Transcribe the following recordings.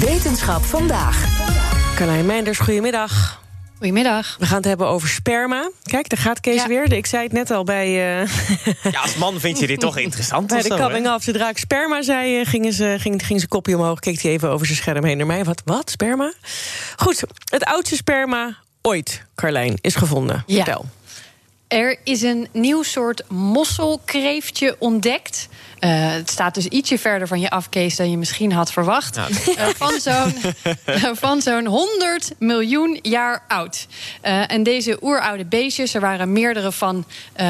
Wetenschap vandaag. Carlijn Meinders, goedemiddag. Goedemiddag. We gaan het hebben over sperma. Kijk, daar gaat Kees Ja. weer. Ik zei het net al bij, eh, Ja, als man vind je dit toch interessant bij de zo, hè? coming off. Zodra ik sperma zei, eh, gingen ze, ging, ging zijn kopje omhoog. Keek hij even over zijn scherm heen naar mij. Wat, wat, sperma? Goed, het oudste sperma ooit, Carlijn, is gevonden. Ja. Vertel. Er is een nieuw soort mosselkreeftje ontdekt. Eh, het staat dus ietsje verder van je af, Kees, dan je misschien had verwacht. Nou, Eh, van zo'n van zo'n 100 miljoen jaar oud. Eh, en deze oeroude beestjes, er waren meerdere van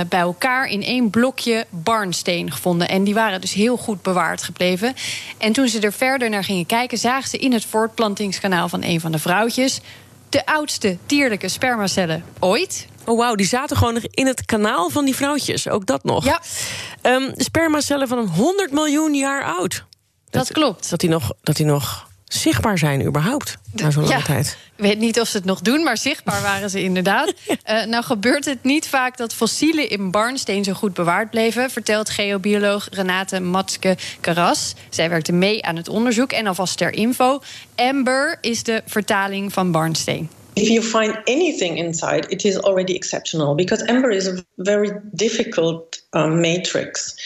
bij elkaar in één blokje barnsteen gevonden. En die waren dus heel goed bewaard gebleven. En toen ze er verder naar gingen kijken, zagen ze in het voortplantingskanaal van een van de vrouwtjes de oudste dierlijke spermacellen ooit. Oh, wauw, die zaten gewoon nog in het kanaal van die vrouwtjes. Ook dat nog. Ja. Ehm, spermacellen van een 100 miljoen jaar oud. Dat klopt. Dat die nog, dat die nog zichtbaar zijn überhaupt, na zo'n lange Ja. tijd. Ik weet niet of ze het nog doen, maar zichtbaar waren ze inderdaad. Eh, nou gebeurt het niet vaak dat fossielen in barnsteen zo goed bewaard bleven... vertelt geobioloog Renate Matske-Karas. Zij werkte mee aan het onderzoek en alvast ter info. Amber is de vertaling van barnsteen. If you find anything inside, it is already exceptional because amber is a very difficult um, matrix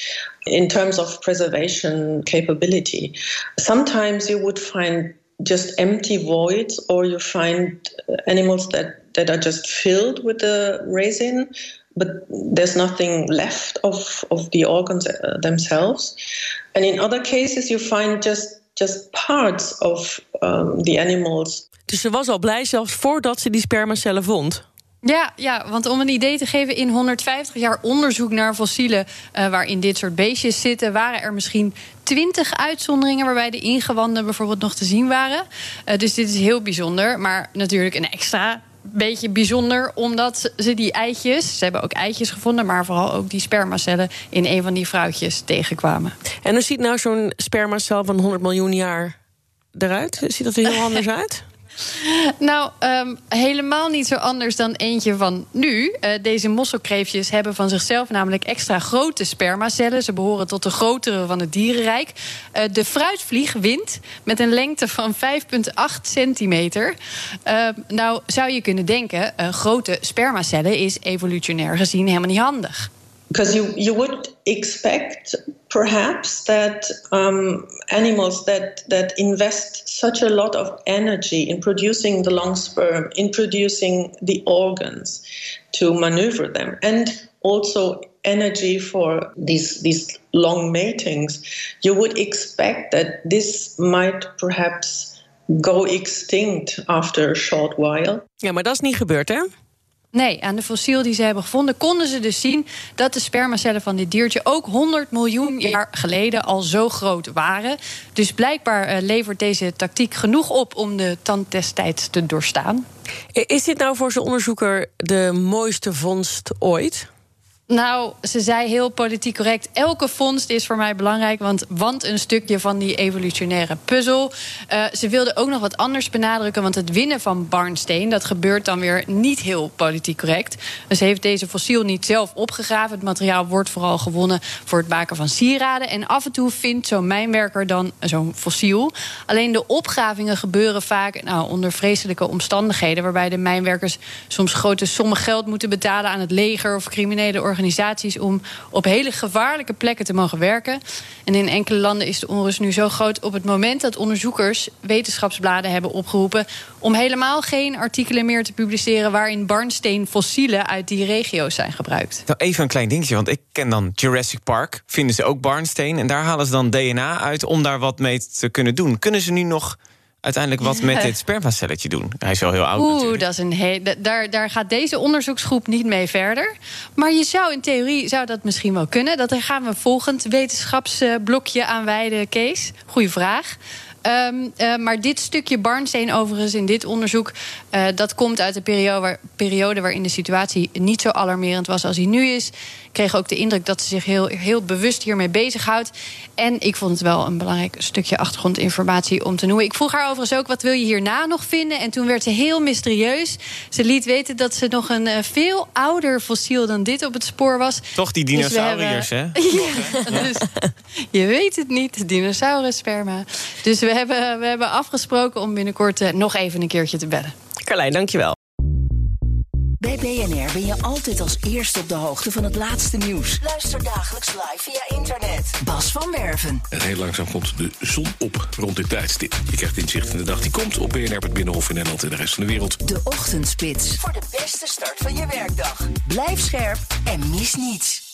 in terms of preservation capability. Sometimes you would find just empty voids, or you find uh, animals that, that are just filled with the resin, but there's nothing left of, of the organs uh, themselves. And in other cases, you find just just parts of um, the animals Dus ze was al blij zelfs voordat ze die spermacellen vond. Ja, ja, want om een idee te geven, in 150 jaar onderzoek naar fossielen eh, waarin dit soort beestjes zitten, waren er misschien 20 uitzonderingen waarbij de ingewanden bijvoorbeeld nog te zien waren. Eh, dus dit is heel bijzonder, maar natuurlijk een extra beetje bijzonder, omdat ze die eitjes, ze hebben ook eitjes gevonden, maar vooral ook die spermacellen in een van die vrouwtjes tegenkwamen. En hoe ziet nou zo'n spermacel van 100 miljoen jaar eruit? Ziet dat er heel anders uit? Nou, ehm, helemaal niet zo anders dan eentje van nu. Eh, deze mosselkreeftjes hebben van zichzelf namelijk extra grote spermacellen. Ze behoren tot de grotere van het dierenrijk. Eh, de fruitvlieg wint met een lengte van 5,8 centimeter. Ehm, nou, zou je kunnen denken, grote spermacellen is evolutionair gezien helemaal niet handig. because you, you would expect perhaps that um, animals that, that invest such a lot of energy in producing the long sperm, in producing the organs to maneuver them, and also energy for these these long matings, you would expect that this might perhaps go extinct after a short while. Maar dat is niet gebeurd, hè? Nee, aan de fossiel die ze hebben gevonden konden ze dus zien dat de spermacellen van dit diertje ook 100 miljoen jaar geleden al zo groot waren. Dus blijkbaar eh, levert deze tactiek genoeg op om de tand destijds te doorstaan. Is dit nou voor zo'n onderzoeker de mooiste vondst ooit? Nou, ze zei heel politiek correct: elke vondst is voor mij belangrijk, want, want een stukje van die evolutionaire puzzel. Eh, ze wilde ook nog wat anders benadrukken, want het winnen van barnsteen dat gebeurt dan weer niet heel politiek correct. Dus ze heeft deze fossiel niet zelf opgegraven. Het materiaal wordt vooral gewonnen voor het maken van sieraden. En af en toe vindt zo'n mijnwerker dan zo'n fossiel. Alleen de opgravingen gebeuren vaak nou, onder vreselijke omstandigheden, waarbij de mijnwerkers soms grote sommen geld moeten betalen aan het leger of criminele organisaties om op hele gevaarlijke plekken te mogen werken. En in enkele landen is de onrust nu zo groot op het moment dat onderzoekers wetenschapsbladen hebben opgeroepen om helemaal geen artikelen meer te publiceren waarin barnsteen fossielen uit die regio's zijn gebruikt. Nou, even een klein dingetje, want ik ken dan Jurassic Park. Vinden ze ook barnsteen. En daar halen ze dan DNA uit om daar wat mee te kunnen doen. Kunnen ze nu nog uiteindelijk wat met dit spermacelletje doen? Hij is wel heel oud Oeh, natuurlijk. dat is een he- da- daar, daar gaat deze onderzoeksgroep niet mee verder. Maar je zou in theorie zou dat misschien wel kunnen. Dat gaan we volgend wetenschapsblokje aan wijden, Kees. Goeie vraag. Ehm, eh, maar dit stukje barnsteen overigens in dit onderzoek... eh, dat komt uit de periode, waar, periode waarin de situatie niet zo alarmerend was als die nu is. Ik kreeg ook de indruk dat ze zich heel, heel bewust hiermee bezighoudt. En ik vond het wel een belangrijk stukje achtergrondinformatie om te noemen. Ik vroeg haar overigens ook, wat wil je hierna nog vinden? En toen werd ze heel mysterieus. Ze liet weten dat ze nog een eh, veel ouder fossiel dan dit op het spoor was. Toch die Dus dinosauriërs, hè? Ja, dus je weet het niet, dinosaurus-sperma. Dus we hebben, we hebben afgesproken om binnenkort eh, nog even een keertje te bellen. Carlijn, dankjewel. Bij BNR ben je altijd als eerste op de hoogte van het laatste nieuws. Luister dagelijks live via internet. Bas van Werven. En heel langzaam komt de zon op rond dit tijdstip. Je krijgt inzicht in de dag die komt op BNR, het Binnenhof in Nederland en de rest van de wereld. De Ochtendspits. Voor de beste start van je werkdag. Blijf scherp en mis niets.